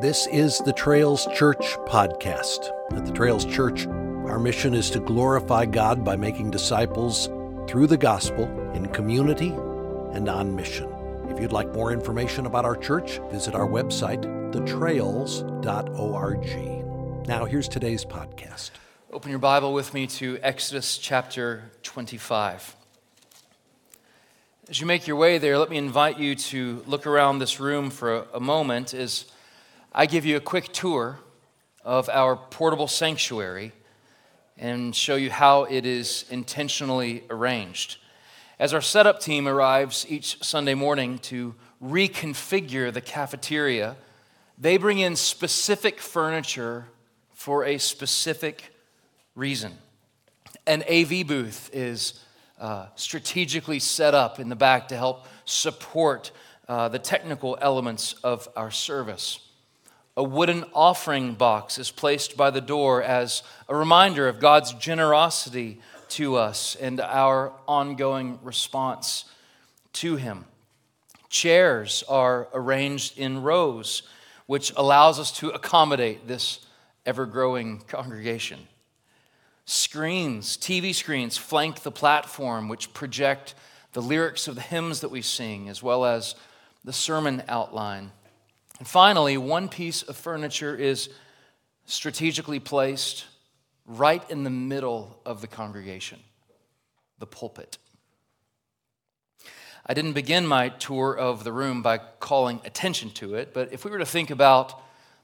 This is the Trails Church podcast. At the Trails Church, our mission is to glorify God by making disciples through the gospel in community and on mission. If you'd like more information about our church, visit our website, thetrails.org. Now, here's today's podcast. Open your Bible with me to Exodus chapter 25. As you make your way there, let me invite you to look around this room for a, moment as I give you a quick tour of our portable sanctuary and show you how it is intentionally arranged. As our setup team arrives each Sunday morning to reconfigure the cafeteria, they bring in specific furniture for a specific reason. An AV booth is uh, strategically set up in the back to help support uh, the technical elements of our service. A wooden offering box is placed by the door as a reminder of God's generosity to us and our ongoing response to Him. Chairs are arranged in rows, which allows us to accommodate this ever growing congregation. Screens, TV screens, flank the platform, which project the lyrics of the hymns that we sing, as well as the sermon outline and finally, one piece of furniture is strategically placed right in the middle of the congregation the pulpit. I didn't begin my tour of the room by calling attention to it, but if we were to think about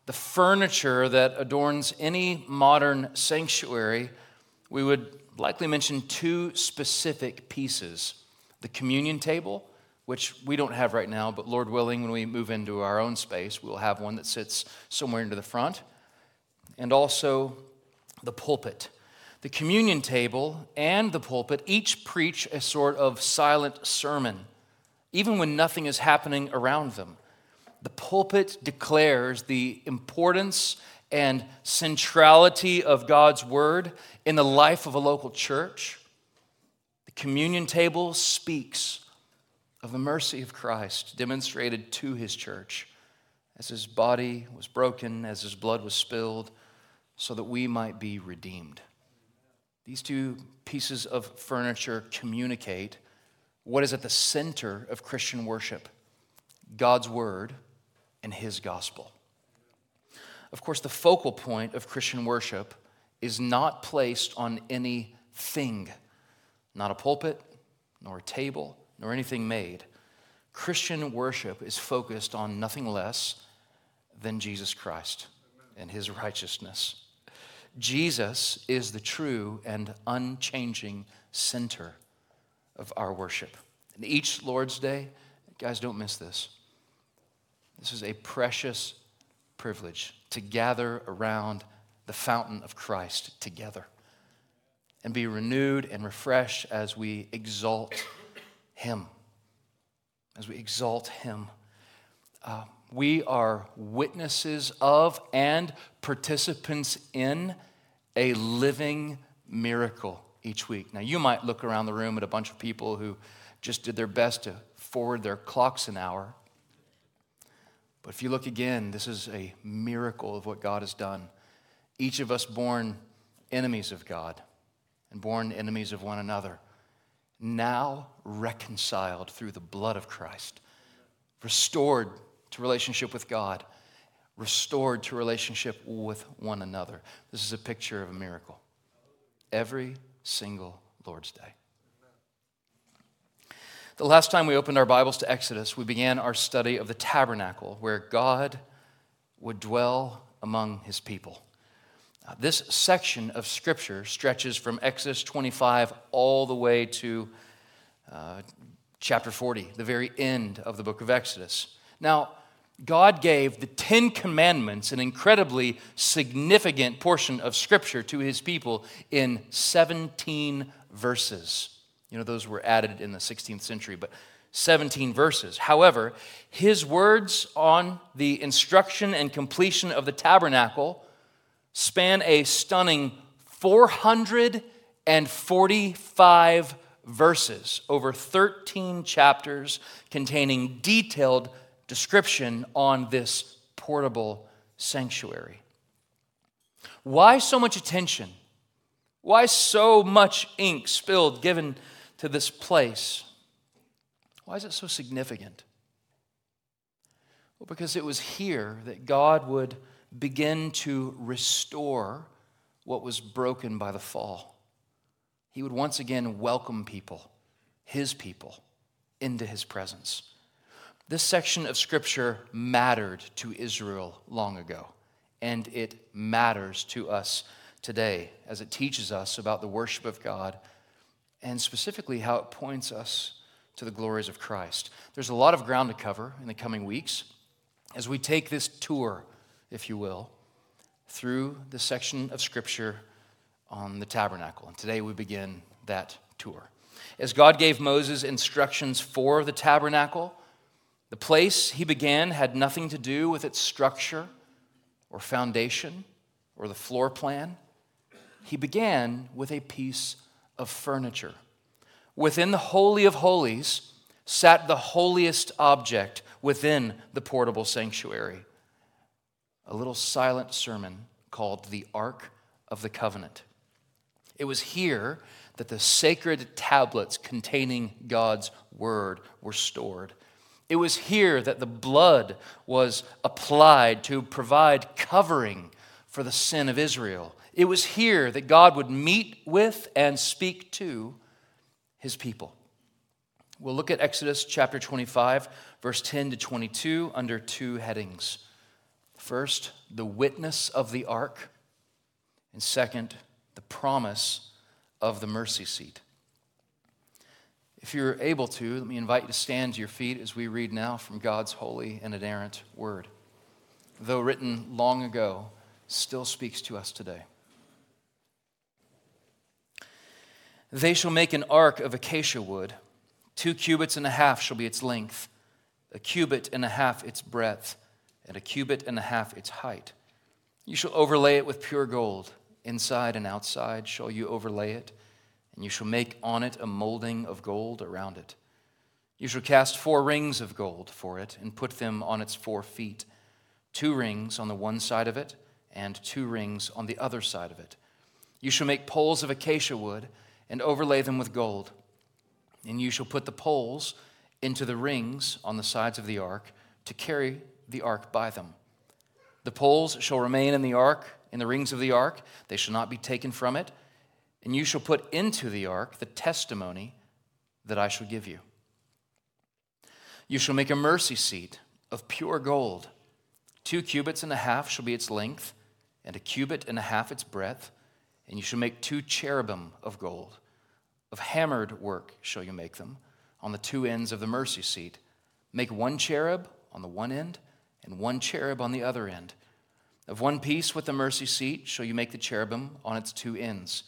the furniture that adorns any modern sanctuary, we would likely mention two specific pieces the communion table which we don't have right now, but Lord willing, when we move into our own space, we'll have one that sits somewhere into the front. And also the pulpit. The communion table and the pulpit each preach a sort of silent sermon, even when nothing is happening around them. The pulpit declares the importance and centrality of God's word in the life of a local church. The communion table speaks of the mercy of Christ demonstrated to his church as his body was broken, as his blood was spilled, so that we might be redeemed. These two pieces of furniture communicate what is at the center of Christian worship God's Word and His gospel. Of course, the focal point of Christian worship is not placed on anything, not a pulpit, nor a table, nor anything made. Christian worship is focused on nothing less than Jesus Christ and his righteousness. Jesus is the true and unchanging center of our worship. And each Lord's Day, guys, don't miss this. This is a precious privilege to gather around the fountain of Christ together and be renewed and refreshed as we exalt him, as we exalt Him. Uh, we are witnesses of and participants in a living miracle each week. Now, you might look around the room at a bunch of people who just did their best to forward their clocks an hour. But if you look again, this is a miracle of what God has done. Each of us born enemies of God and born enemies of one another now reconciled through the blood of Christ, restored to relationship with God, restored to relationship with one another. This is a picture of a miracle. Every single Lord's Day. The last time we opened our Bibles to Exodus, we began our study of the tabernacle where God would dwell among his people. This section of Scripture stretches from Exodus 25 all the way to uh, chapter 40, the very end of the book of Exodus. Now, God gave the Ten Commandments, an incredibly significant portion of Scripture, to his people in 17 verses. You know, those were added in the 16th century, but 17 verses. However, his words on the instruction and completion of the tabernacle span a stunning 445 verses, over 13 chapters containing detailed description on this portable sanctuary. Why so much attention? Why so much ink spilled given to this place? Why is it so significant? Well, because it was here that God would begin to restore what was broken by the fall. He would once again welcome people, his people, into his presence. This section of scripture mattered to Israel long ago, and it matters to us today as it teaches us about the worship of God and specifically how it points us to the glories of Christ. There's a lot of ground to cover in the coming weeks as we take this tour, if you will, through the section of Scripture on the tabernacle. And today we begin that tour. As God gave Moses instructions for the tabernacle, the place he began had nothing to do with its structure or foundation or the floor plan. He began with a piece of furniture. Within the Holy of Holies sat the holiest object within the portable sanctuary a little silent sermon called the Ark of the Covenant. It was here that the sacred tablets containing God's word were stored. It was here that the blood was applied to provide covering for the sin of Israel. It was here that God would meet with and speak to his people. We'll look at Exodus chapter 25, verse 10 to 22, under two headings. First, the witness of the ark, and second, the promise of the mercy seat. If you're able to, let me invite you to stand to your feet as we read now from God's holy and inerrant word. Though written long ago, still speaks to us today. They shall make an ark of acacia wood. Two cubits and a half shall be its length, a cubit and a half its breadth, and a cubit and a half its height. You shall overlay it with pure gold. Inside and outside shall you overlay it, and you shall make on it a molding of gold around it. You shall cast four rings of gold for it, and put them on its four feet, two rings on the one side of it, and two rings on the other side of it. You shall make poles of acacia wood, and overlay them with gold. And you shall put the poles into the rings on the sides of the ark to carry the ark by them. The poles shall remain in the ark, in the rings of the ark, they shall not be taken from it. And you shall put into the ark the testimony that I shall give you. You shall make a mercy seat of pure gold. Two cubits and a half shall be its length, and a cubit and a half its breadth. And you shall make two cherubim of gold. Of hammered work shall you make them on the two ends of the mercy seat. Make one cherub on the one end and one cherub on the other end. Of one piece with the mercy seat shall you make the cherubim on its two ends.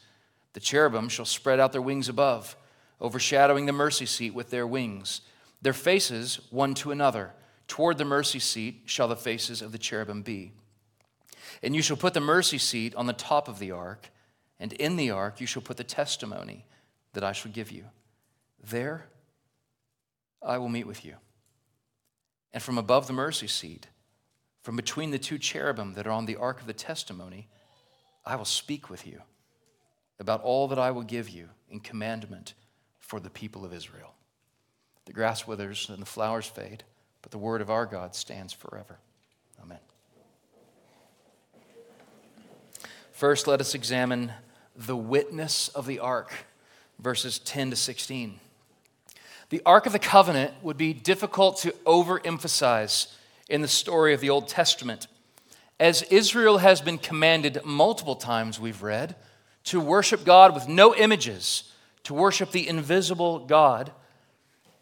The cherubim shall spread out their wings above, overshadowing the mercy seat with their wings. Their faces one to another. Toward the mercy seat shall the faces of the cherubim be. And you shall put the mercy seat on the top of the ark, and in the ark you shall put the testimony that I shall give you. There I will meet with you. And from above the mercy seat, from between the two cherubim that are on the ark of the testimony, I will speak with you about all that I will give you in commandment for the people of Israel. The grass withers and the flowers fade, but the word of our God stands forever. Amen. First, let us examine the witness of the ark, verses 10 to 16. The Ark of the Covenant would be difficult to overemphasize in the story of the Old Testament. As Israel has been commanded multiple times, we've read, to worship God with no images, to worship the invisible God.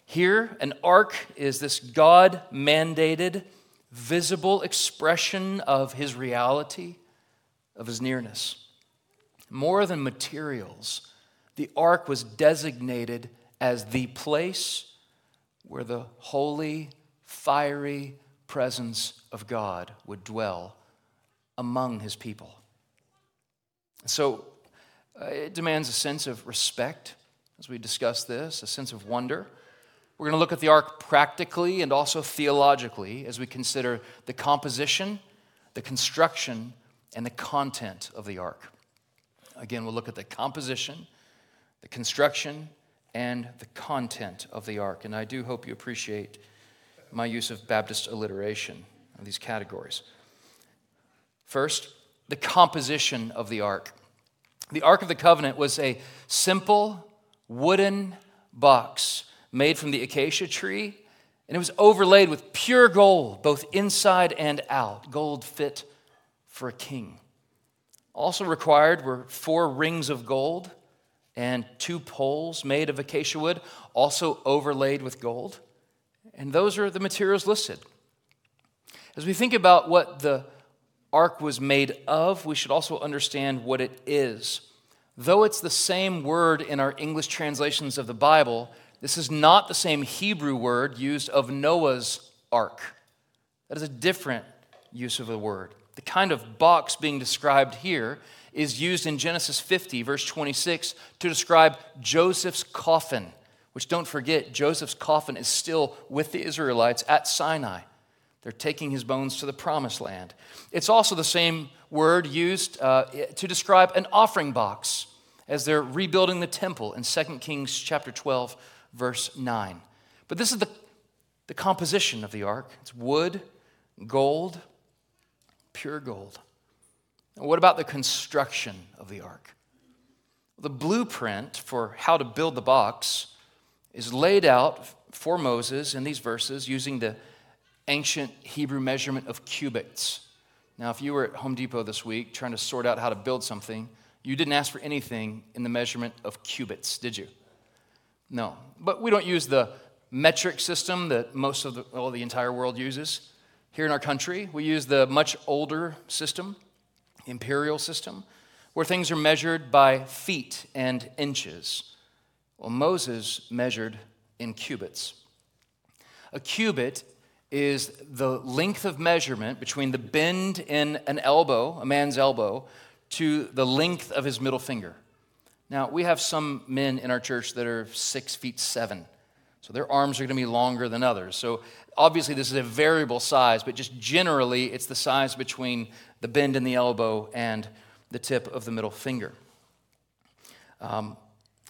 Here, an ark is this God mandated, visible expression of his reality, of his nearness. More than materials, the ark was designated as the place where the holy, fiery presence of God would dwell among his people. So uh, it demands a sense of respect as we discuss this, a sense of wonder. We're going to look at the ark practically and also theologically as we consider the composition, the construction, and the content of the ark. Again, we'll look at the composition, the construction, and the content of the ark. And I do hope you appreciate my use of Baptist alliteration of these categories. First, the composition of the ark. The Ark of the Covenant was a simple wooden box made from the acacia tree, and it was overlaid with pure gold, both inside and out. Gold fit for a king. Also required were four rings of gold and two poles made of acacia wood, also overlaid with gold. And those are the materials listed. As we think about what the ark was made of, we should also understand what it is. Though it's the same word in our English translations of the Bible, this is not the same Hebrew word used of Noah's ark. That is a different use of the word. The kind of box being described here is used in Genesis 50, verse 26, to describe Joseph's coffin, which don't forget, Joseph's coffin is still with the Israelites at Sinai. They're taking his bones to the promised land. It's also the same word used uh, to describe an offering box as they're rebuilding the temple in 2 Kings chapter 12, verse 9. But this is the, the composition of the ark it's wood, gold, pure gold. And what about the construction of the ark? The blueprint for how to build the box is laid out for Moses in these verses using the ancient Hebrew measurement of cubits. Now, if you were at Home Depot this week trying to sort out how to build something, you didn't ask for anything in the measurement of cubits, did you? No. But we don't use the metric system that most of the, well, the entire world uses. Here in our country, we use the much older system, imperial system, where things are measured by feet and inches. Well, Moses measured in cubits. A cubit is the length of measurement between the bend in an elbow, a man's elbow, to the length of his middle finger. Now, we have some men in our church that are six feet seven, so their arms are going to be longer than others. So, obviously, this is a variable size, but just generally, it's the size between the bend in the elbow and the tip of the middle finger. Um,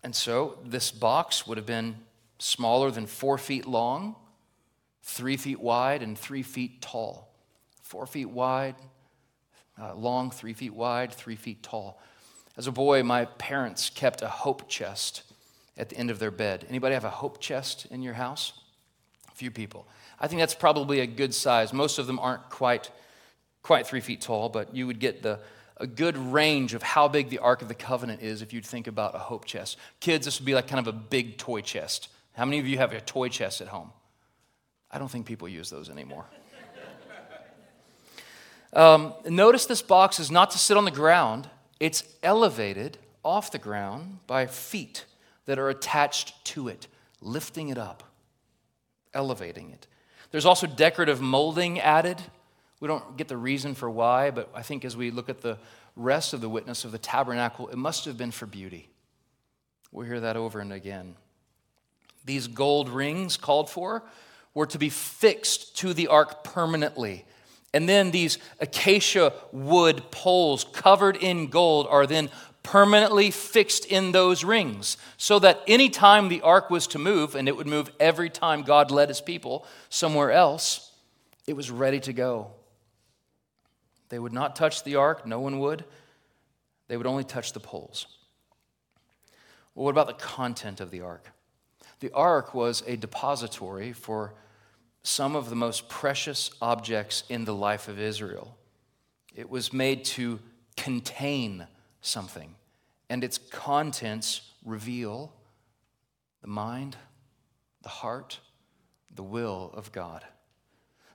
and so, this box would have been smaller than four feet long three feet wide and three feet tall. Four feet wide, uh, long, three feet wide, three feet tall. As a boy, my parents kept a hope chest at the end of their bed. Anybody have a hope chest in your house? A few people. I think that's probably a good size. Most of them aren't quite, quite three feet tall, but you would get the, a good range of how big the Ark of the Covenant is if you'd think about a hope chest. Kids, this would be like kind of a big toy chest. How many of you have a toy chest at home? I don't think people use those anymore. Um, notice this box is not to sit on the ground, it's elevated off the ground by feet that are attached to it, lifting it up, elevating it. There's also decorative molding added. We don't get the reason for why, but I think as we look at the rest of the witness of the tabernacle, it must have been for beauty. We'll hear that over and again. These gold rings called for were to be fixed to the ark permanently. And then these acacia wood poles covered in gold are then permanently fixed in those rings so that any time the ark was to move, and it would move every time God led his people somewhere else, it was ready to go. They would not touch the ark, no one would. They would only touch the poles. Well, what about the content of the ark? The ark was a depository for some of the most precious objects in the life of Israel. It was made to contain something, and its contents reveal the mind, the heart, the will of God.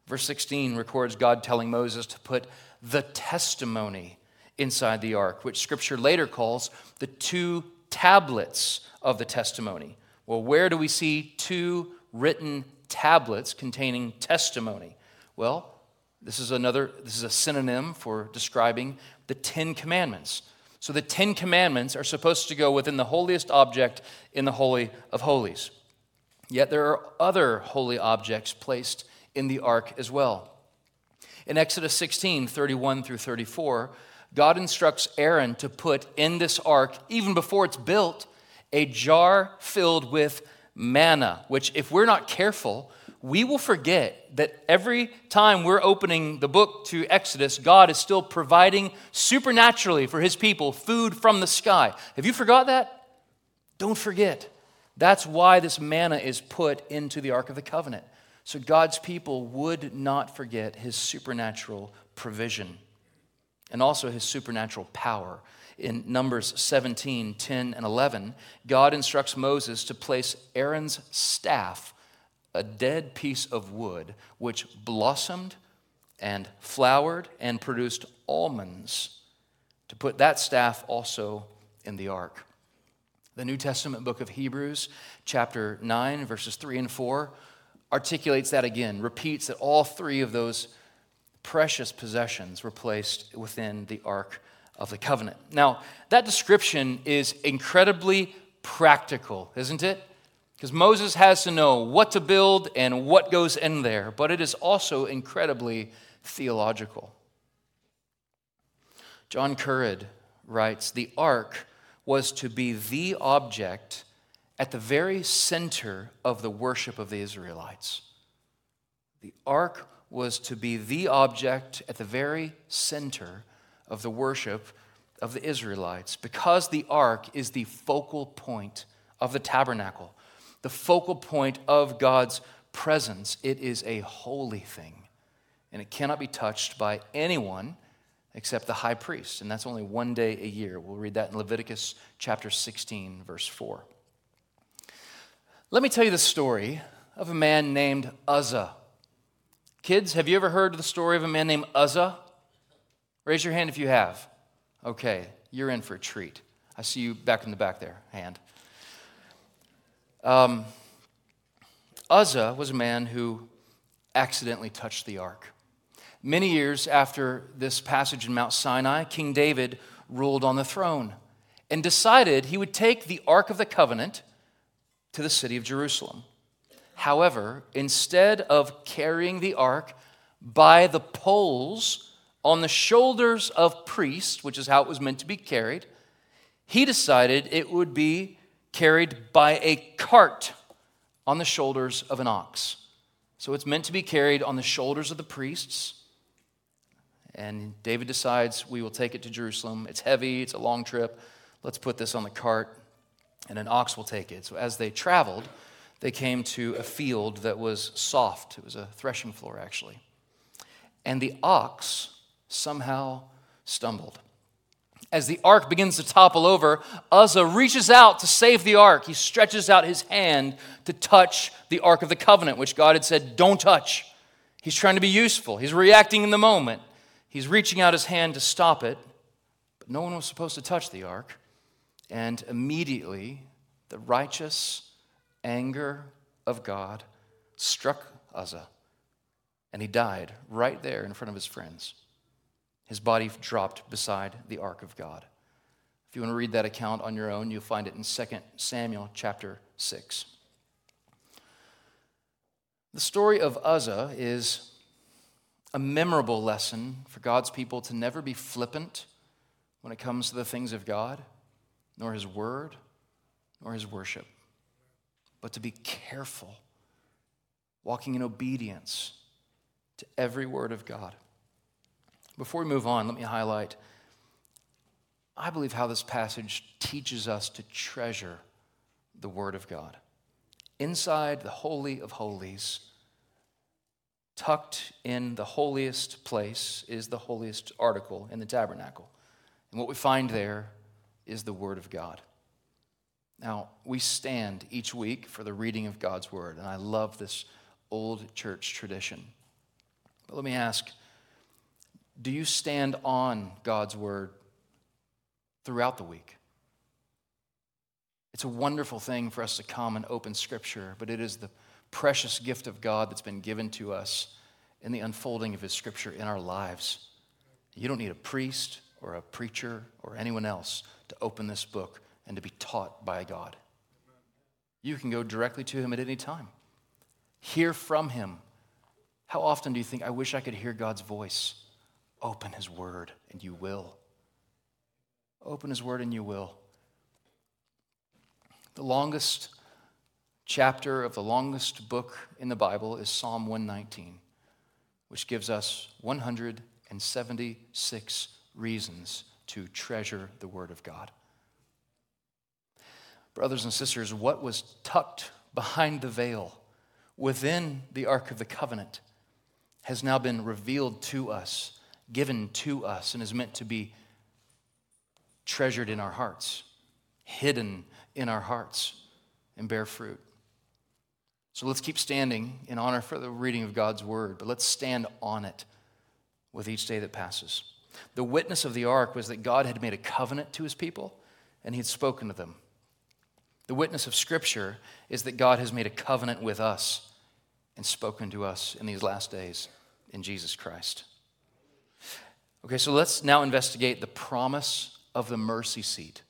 Verse 16 records God telling Moses to put the testimony inside the ark, which scripture later calls the two tablets of the testimony. Well, where do we see two written tablets containing testimony? Well, this is another, this is a synonym for describing the Ten Commandments. So the Ten Commandments are supposed to go within the holiest object in the Holy of Holies. Yet there are other holy objects placed in the ark as well. In Exodus 16, 31 through 34, God instructs Aaron to put in this ark, even before it's built, a jar filled with manna, which, if we're not careful, we will forget that every time we're opening the book to Exodus, God is still providing supernaturally for his people food from the sky. Have you forgot that? Don't forget. That's why this manna is put into the Ark of the Covenant. So God's people would not forget his supernatural provision and also his supernatural power. In Numbers 17, 10, and 11, God instructs Moses to place Aaron's staff, a dead piece of wood, which blossomed and flowered and produced almonds, to put that staff also in the ark. The New Testament book of Hebrews, chapter 9, verses 3 and 4, articulates that again, repeats that all three of those precious possessions were placed within the Ark of the Covenant. Now, that description is incredibly practical, isn't it? Because Moses has to know what to build and what goes in there, but it is also incredibly theological. John Currid writes The ark was to be the object at the very center of the worship of the Israelites. The ark was to be the object at the very center of the worship of the Israelites because the ark is the focal point of the tabernacle, the focal point of God's presence. It is a holy thing, and it cannot be touched by anyone except the high priest, and that's only one day a year. We'll read that in Leviticus chapter 16, verse 4. Let me tell you the story of a man named Uzzah. Kids, have you ever heard the story of a man named Uzzah? Raise your hand if you have. Okay, you're in for a treat. I see you back in the back there, hand. Um, Uzzah was a man who accidentally touched the ark. Many years after this passage in Mount Sinai, King David ruled on the throne and decided he would take the Ark of the Covenant to the city of Jerusalem. However, instead of carrying the ark by the poles on the shoulders of priests, which is how it was meant to be carried, he decided it would be carried by a cart on the shoulders of an ox. So it's meant to be carried on the shoulders of the priests and David decides, we will take it to Jerusalem. It's heavy, it's a long trip. Let's put this on the cart, and an ox will take it. So as they traveled, they came to a field that was soft. It was a threshing floor, actually. And the ox somehow stumbled. As the ark begins to topple over, Uzzah reaches out to save the ark. He stretches out his hand to touch the ark of the covenant, which God had said, don't touch. He's trying to be useful, he's reacting in the moment. He's reaching out his hand to stop it, but no one was supposed to touch the ark. And immediately, the righteous anger of God struck Uzzah, and he died right there in front of his friends. His body dropped beside the ark of God. If you want to read that account on your own, you'll find it in 2 Samuel chapter 6. The story of Uzzah is a memorable lesson for God's people to never be flippant when it comes to the things of God, nor His Word, nor His worship, but to be careful, walking in obedience to every word of God. Before we move on, let me highlight I believe how this passage teaches us to treasure the Word of God. Inside the Holy of Holies, tucked in the holiest place is the holiest article in the tabernacle. And what we find there is the Word of God. Now, we stand each week for the reading of God's Word, and I love this old church tradition. But let me ask do you stand on God's Word throughout the week? It's a wonderful thing for us to come and open Scripture, but it is the precious gift of God that's been given to us in the unfolding of His Scripture in our lives. You don't need a priest or a preacher or anyone else to open this book and to be taught by God. You can go directly to Him at any time, hear from Him, How often do you think, I wish I could hear God's voice? Open His Word, and you will. Open His Word, and you will. The longest chapter of the longest book in the Bible is Psalm 119, which gives us 176 reasons to treasure the Word of God. Brothers and sisters, what was tucked behind the veil within the Ark of the Covenant has now been revealed to us, given to us, and is meant to be treasured in our hearts, hidden in our hearts, and bear fruit. So let's keep standing in honor for the reading of God's word, but let's stand on it with each day that passes. The witness of the ark was that God had made a covenant to his people and he had spoken to them. The witness of Scripture is that God has made a covenant with us and spoken to us in these last days in Jesus Christ. Okay, so let's now investigate the promise of the mercy seat.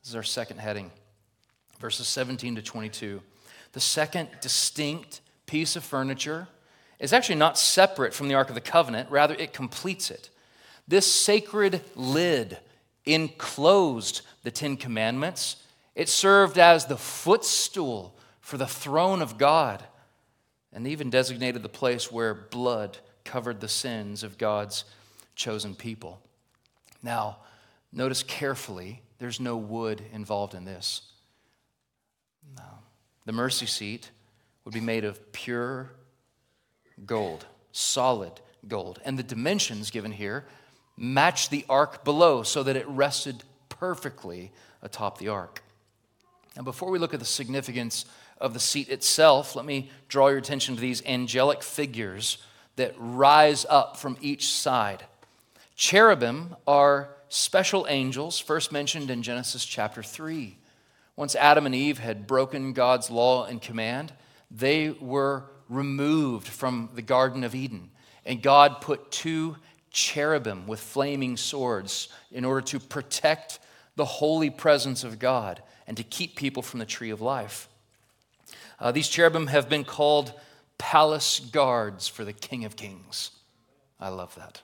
This is our second heading, verses 17 to 22. The second distinct piece of furniture is actually not separate from the Ark of the Covenant, rather, it completes it. This sacred lid enclosed the Ten Commandments. It served as the footstool for the throne of God and even designated the place where blood covered the sins of God's chosen people. Now, notice carefully, there's no wood involved in this. No. The mercy seat would be made of pure gold, solid gold. And the dimensions given here match the ark below so that it rested perfectly atop the ark. Now, before we look at the significance of the seat itself, let me draw your attention to these angelic figures that rise up from each side. Cherubim are special angels, first mentioned in Genesis chapter 3. Once Adam and Eve had broken God's law and command, they were removed from the Garden of Eden. And God put two cherubim with flaming swords in order to protect the holy presence of God and to keep people from the tree of life. Uh, these cherubim have been called palace guards for the King of Kings. I love that.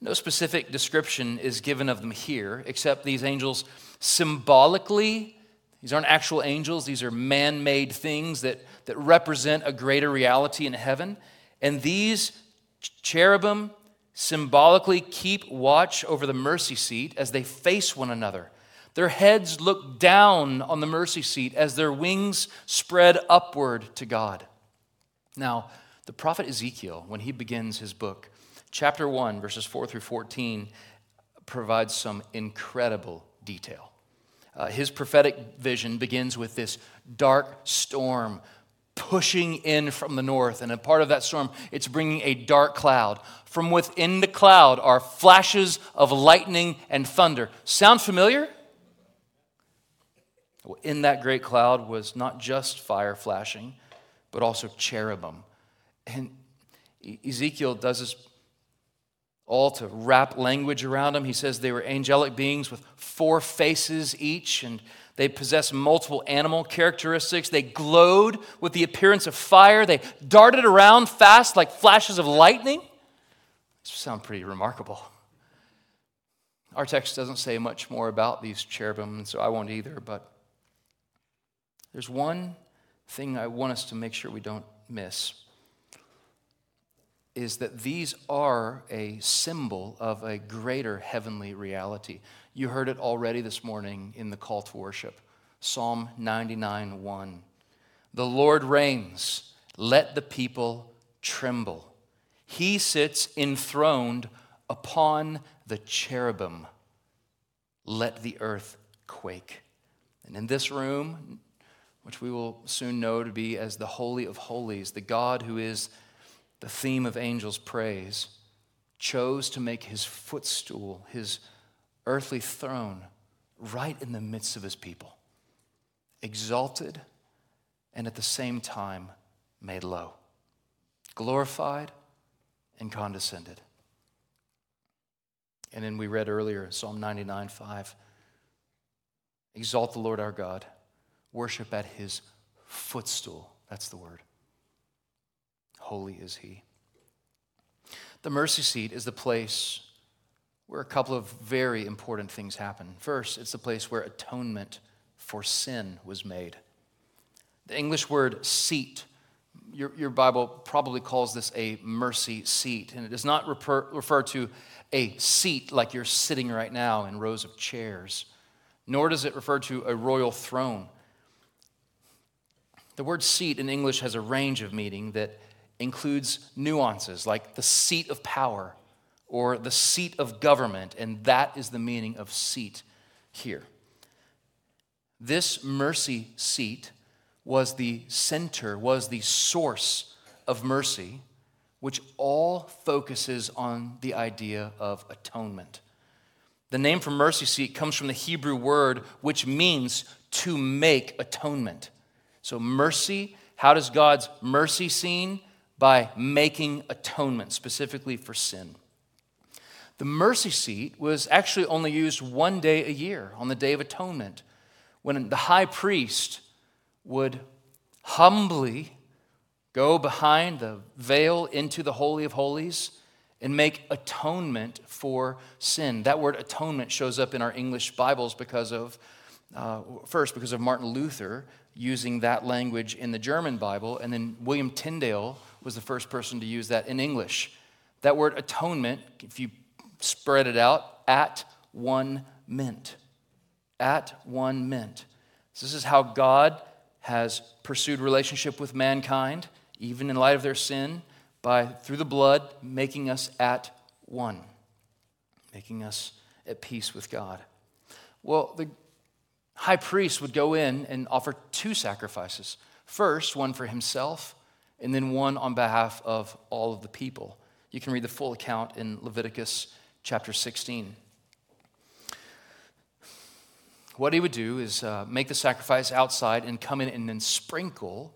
No specific description is given of them here, except these angels symbolically, these aren't actual angels, these are man made things that, that represent a greater reality in heaven. And these cherubim symbolically keep watch over the mercy seat as they face one another. Their heads look down on the mercy seat as their wings spread upward to God. Now, the prophet Ezekiel, when he begins his book, chapter 1, verses 4 through 14, provides some incredible detail. Uh, his prophetic vision begins with this dark storm pushing in from the north. And a part of that storm, it's bringing a dark cloud. From within the cloud are flashes of lightning and thunder. Sound familiar? Well, In that great cloud was not just fire flashing, but also cherubim. And Ezekiel does this all to wrap language around them. He says they were angelic beings with four faces each, and they possessed multiple animal characteristics. They glowed with the appearance of fire. They darted around fast like flashes of lightning. This sounds pretty remarkable. Our text doesn't say much more about these cherubim, so I won't either, but there's one thing I want us to make sure we don't miss is that these are a symbol of a greater heavenly reality. You heard it already this morning in the call to worship. Psalm 99 1. The Lord reigns, let the people tremble. He sits enthroned upon the cherubim. Let the earth quake. And in this room, which we will soon know to be as the Holy of Holies, the God who is the theme of angels' praise, chose to make his footstool, his earthly throne, right in the midst of his people, exalted and at the same time made low, glorified and condescended. And then we read earlier, Psalm 99 5. Exalt the Lord our God worship at his footstool. That's the word. Holy is he. The mercy seat is the place where a couple of very important things happen. First, it's the place where atonement for sin was made. The English word seat, your, your Bible probably calls this a mercy seat, and it does not refer, refer to a seat like you're sitting right now in rows of chairs, nor does it refer to a royal throne. The word seat in English has a range of meaning that includes nuances like the seat of power or the seat of government, and that is the meaning of seat here. This mercy seat was the center, was the source of mercy, which all focuses on the idea of atonement. The name for mercy seat comes from the Hebrew word which means to make atonement. So, mercy, how does God's mercy seen? By making atonement, specifically for sin. The mercy seat was actually only used one day a year, on the Day of Atonement, when the high priest would humbly go behind the veil into the Holy of Holies and make atonement for sin. That word atonement shows up in our English Bibles because of, uh, first, because of Martin Luther using that language in the German Bible, and then William Tyndale was the first person to use that in English. That word atonement, if you spread it out, at one mint. At one mint. So this is how God has pursued relationship with mankind, even in light of their sin, by through the blood making us at one, making us at peace with God. Well, the high priest would go in and offer two sacrifices. First, one for himself, and then one on behalf of all of the people. You can read the full account in Leviticus chapter 16. What he would do is uh, make the sacrifice outside and come in and then sprinkle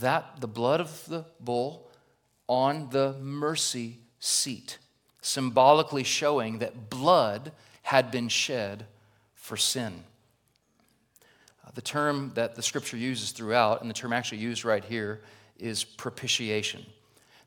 that, the blood of the bull, on the mercy seat, symbolically showing that blood had been shed for sin. Uh, the term that the scripture uses throughout, and the term actually used right here, is propitiation.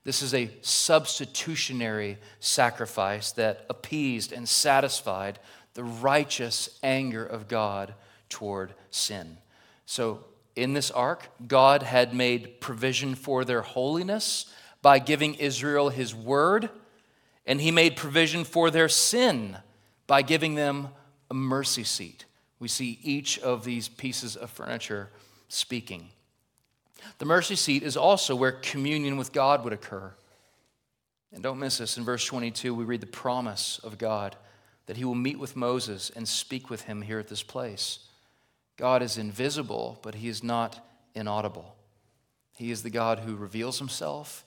This is a substitutionary sacrifice that appeased and satisfied the righteous anger of God toward sin. So, in this ark, God had made provision for their holiness by giving Israel his word, and he made provision for their sin by giving them a mercy seat. We see each of these pieces of furniture speaking. The mercy seat is also where communion with God would occur. And don't miss this. In verse 22, we read the promise of God that he will meet with Moses and speak with him here at this place. God is invisible, but he is not inaudible. He is the God who reveals himself,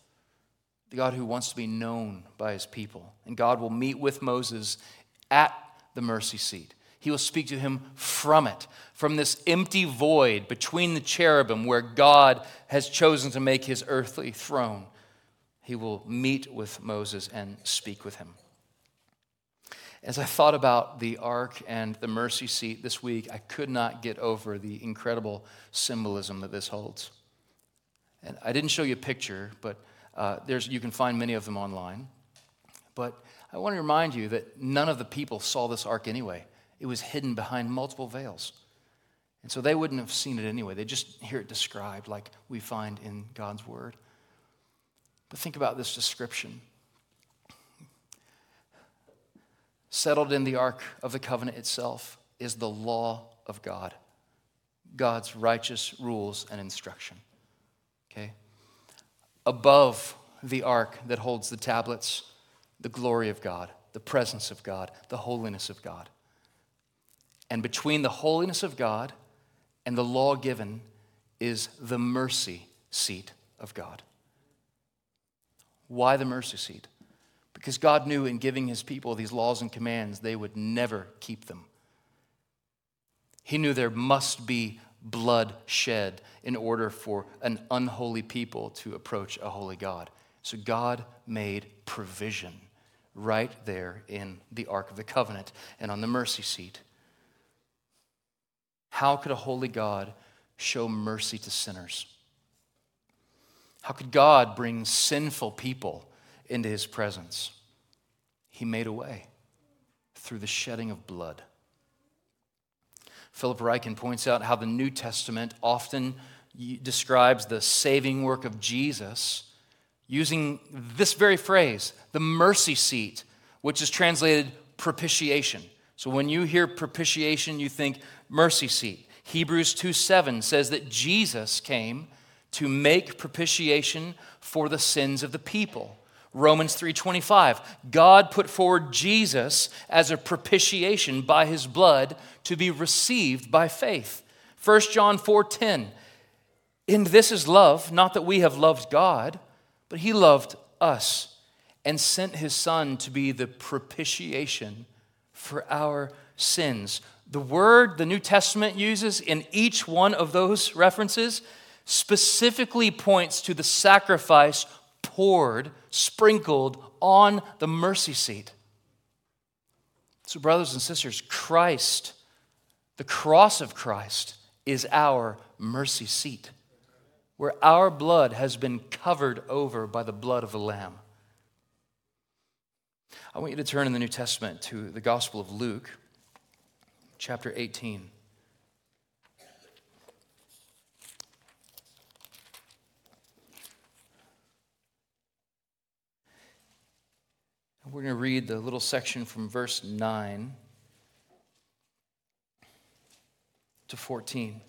the God who wants to be known by his people. And God will meet with Moses at the mercy seat. He will speak to him from it, from this empty void between the cherubim where God has chosen to make his earthly throne. He will meet with Moses and speak with him. As I thought about the ark and the mercy seat this week, I could not get over the incredible symbolism that this holds. And I didn't show you a picture, but uh, there's, you can find many of them online. But I want to remind you that none of the people saw this ark anyway it was hidden behind multiple veils. And so they wouldn't have seen it anyway. They just hear it described like we find in God's Word. But think about this description. Settled in the Ark of the Covenant itself is the law of God, God's righteous rules and instruction. Okay? Above the ark that holds the tablets, the glory of God, the presence of God, the holiness of God. And between the holiness of God and the law given is the mercy seat of God. Why the mercy seat? Because God knew in giving his people these laws and commands, they would never keep them. He knew there must be blood shed in order for an unholy people to approach a holy God. So God made provision right there in the Ark of the Covenant and on the mercy seat. How could a holy God show mercy to sinners? How could God bring sinful people into his presence? He made a way through the shedding of blood. Philip Ryken points out how the New Testament often describes the saving work of Jesus using this very phrase, the mercy seat, which is translated propitiation. So when you hear propitiation, you think mercy seat. Hebrews 2 7 says that Jesus came to make propitiation for the sins of the people. Romans 3:25 God put forward Jesus as a propitiation by his blood to be received by faith. 1 John 4:10 In this is love, not that we have loved God, but he loved us and sent his son to be the propitiation for our sins. The word the New Testament uses in each one of those references specifically points to the sacrifice poured, sprinkled on the mercy seat. So, brothers and sisters, Christ, the cross of Christ, is our mercy seat, where our blood has been covered over by the blood of the Lamb. I want you to turn in the New Testament to the Gospel of Luke, chapter 18. We're going to read the little section from verse 9 to 14.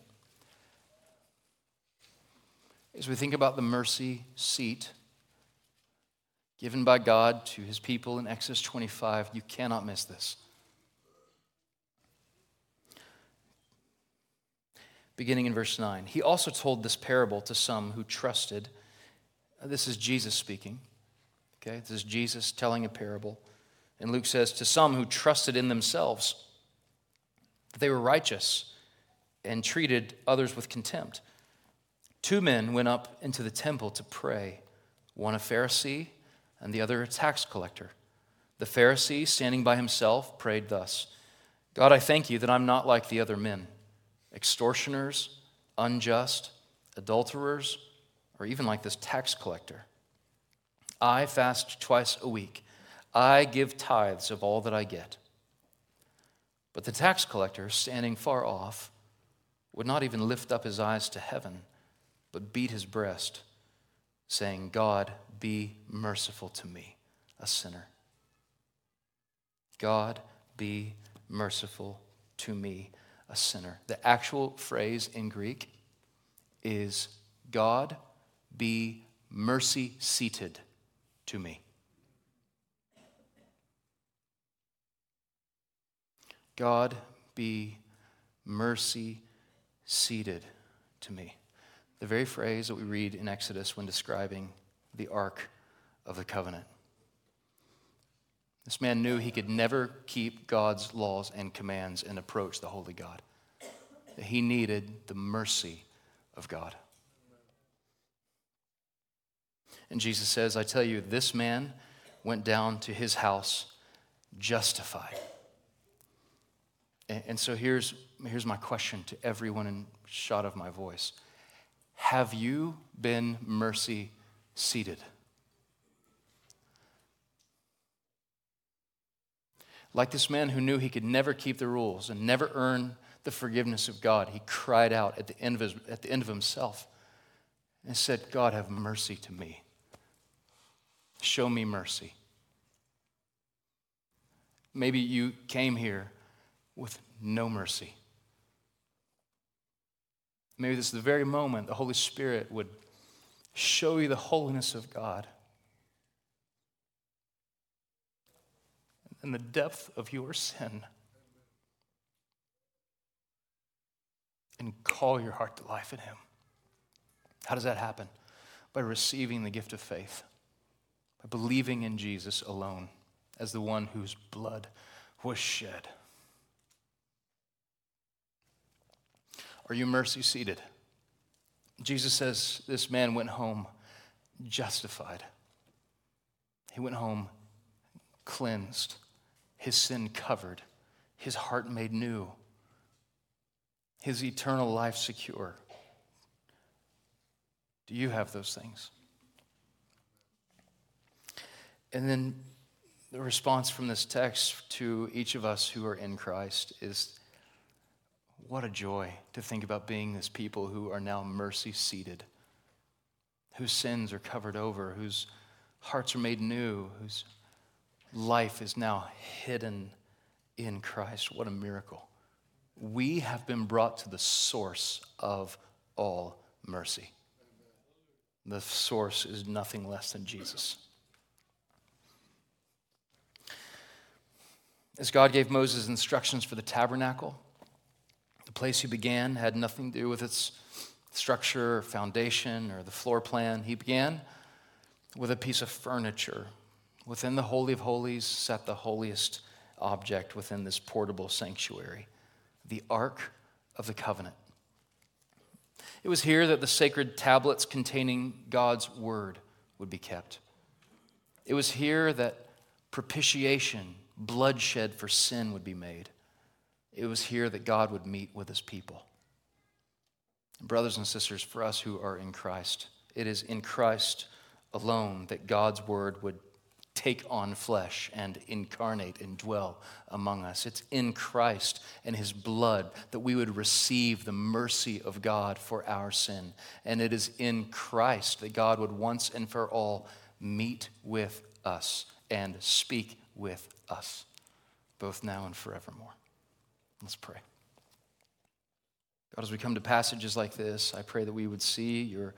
As we think about the mercy seat given by God to his people in Exodus 25, you cannot miss this. Beginning in verse 9, he also told this parable to some who trusted. Uh, this is Jesus speaking Okay, this is Jesus telling a parable. And Luke says, To some who trusted in themselves, that they were righteous and treated others with contempt. Two men went up into the temple to pray, one a Pharisee and the other a tax collector. The Pharisee, standing by himself, prayed thus God, I thank you that I'm not like the other men, extortioners, unjust, adulterers, or even like this tax collector. I fast twice a week. I give tithes of all that I get. But the tax collector, standing far off, would not even lift up his eyes to heaven, but beat his breast, saying, God, be merciful to me, a sinner. God, be merciful to me, a sinner. The actual phrase in Greek is, God, be mercy seated to me. God be mercy seated to me. The very phrase that we read in Exodus when describing the Ark of the Covenant. This man knew he could never keep God's laws and commands and approach the Holy God. He needed the mercy of God. And Jesus says, I tell you, this man went down to his house justified. And, so here's, here's my question to everyone in shot of my voice Have you been mercy seated? Like this man who knew he could never keep the rules and never earn the forgiveness of God, he cried out at the end of, his, at the end of himself and said, God, have mercy to me. Show me mercy. Maybe you came here with no mercy. Maybe this is the very moment the Holy Spirit would show you the holiness of God and the depth of your sin and call your heart to life in Him. How does that happen? By receiving the gift of faith by believing in Jesus alone as the one whose blood was shed. Are you mercy seated? Jesus says this man went home justified. He went home cleansed, his sin covered, his heart made new, his eternal life secure. Do you have those things? And then the response from this text to each of us who are in Christ is what a joy to think about being this people who are now mercy seated, whose sins are covered over, whose hearts are made new, whose life is now hidden in Christ. What a miracle. We have been brought to the source of all mercy. The source is nothing less than Jesus. As God gave Moses instructions for the tabernacle, the place he began had nothing to do with its structure or foundation or the floor plan. He began with a piece of furniture. Within the Holy of Holies sat the holiest object within this portable sanctuary the Ark of the Covenant. It was here that the sacred tablets containing God's word would be kept. It was here that propitiation bloodshed for sin would be made. It was here that God would meet with his people. Brothers and sisters, for us who are in Christ, it is in Christ alone that God's word would take on flesh and incarnate and dwell among us. It's in Christ and his blood that we would receive the mercy of God for our sin. And it is in Christ that God would once and for all meet with us and speak with us, both now and forevermore. Let's pray. God, as we come to passages like this, I pray that we would see your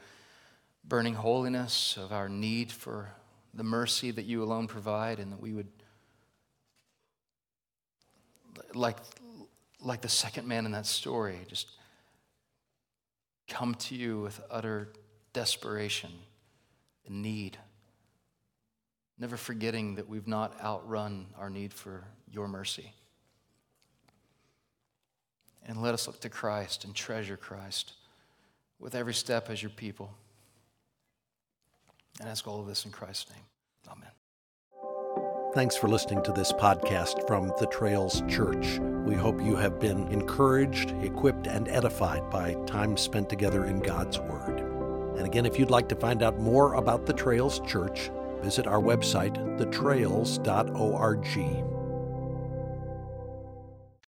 burning holiness of our need for the mercy that you alone provide, and that we would, like, like the second man in that story, just come to you with utter desperation and need never forgetting that we've not outrun our need for your mercy. And let us look to Christ and treasure Christ with every step as your people. And ask all of this in Christ's name. Amen. Thanks for listening to this podcast from the Trails Church. We hope you have been encouraged, equipped, and edified by time spent together in God's Word. And again, if you'd like to find out more about the Trails Church, visit our website, thetrails.org.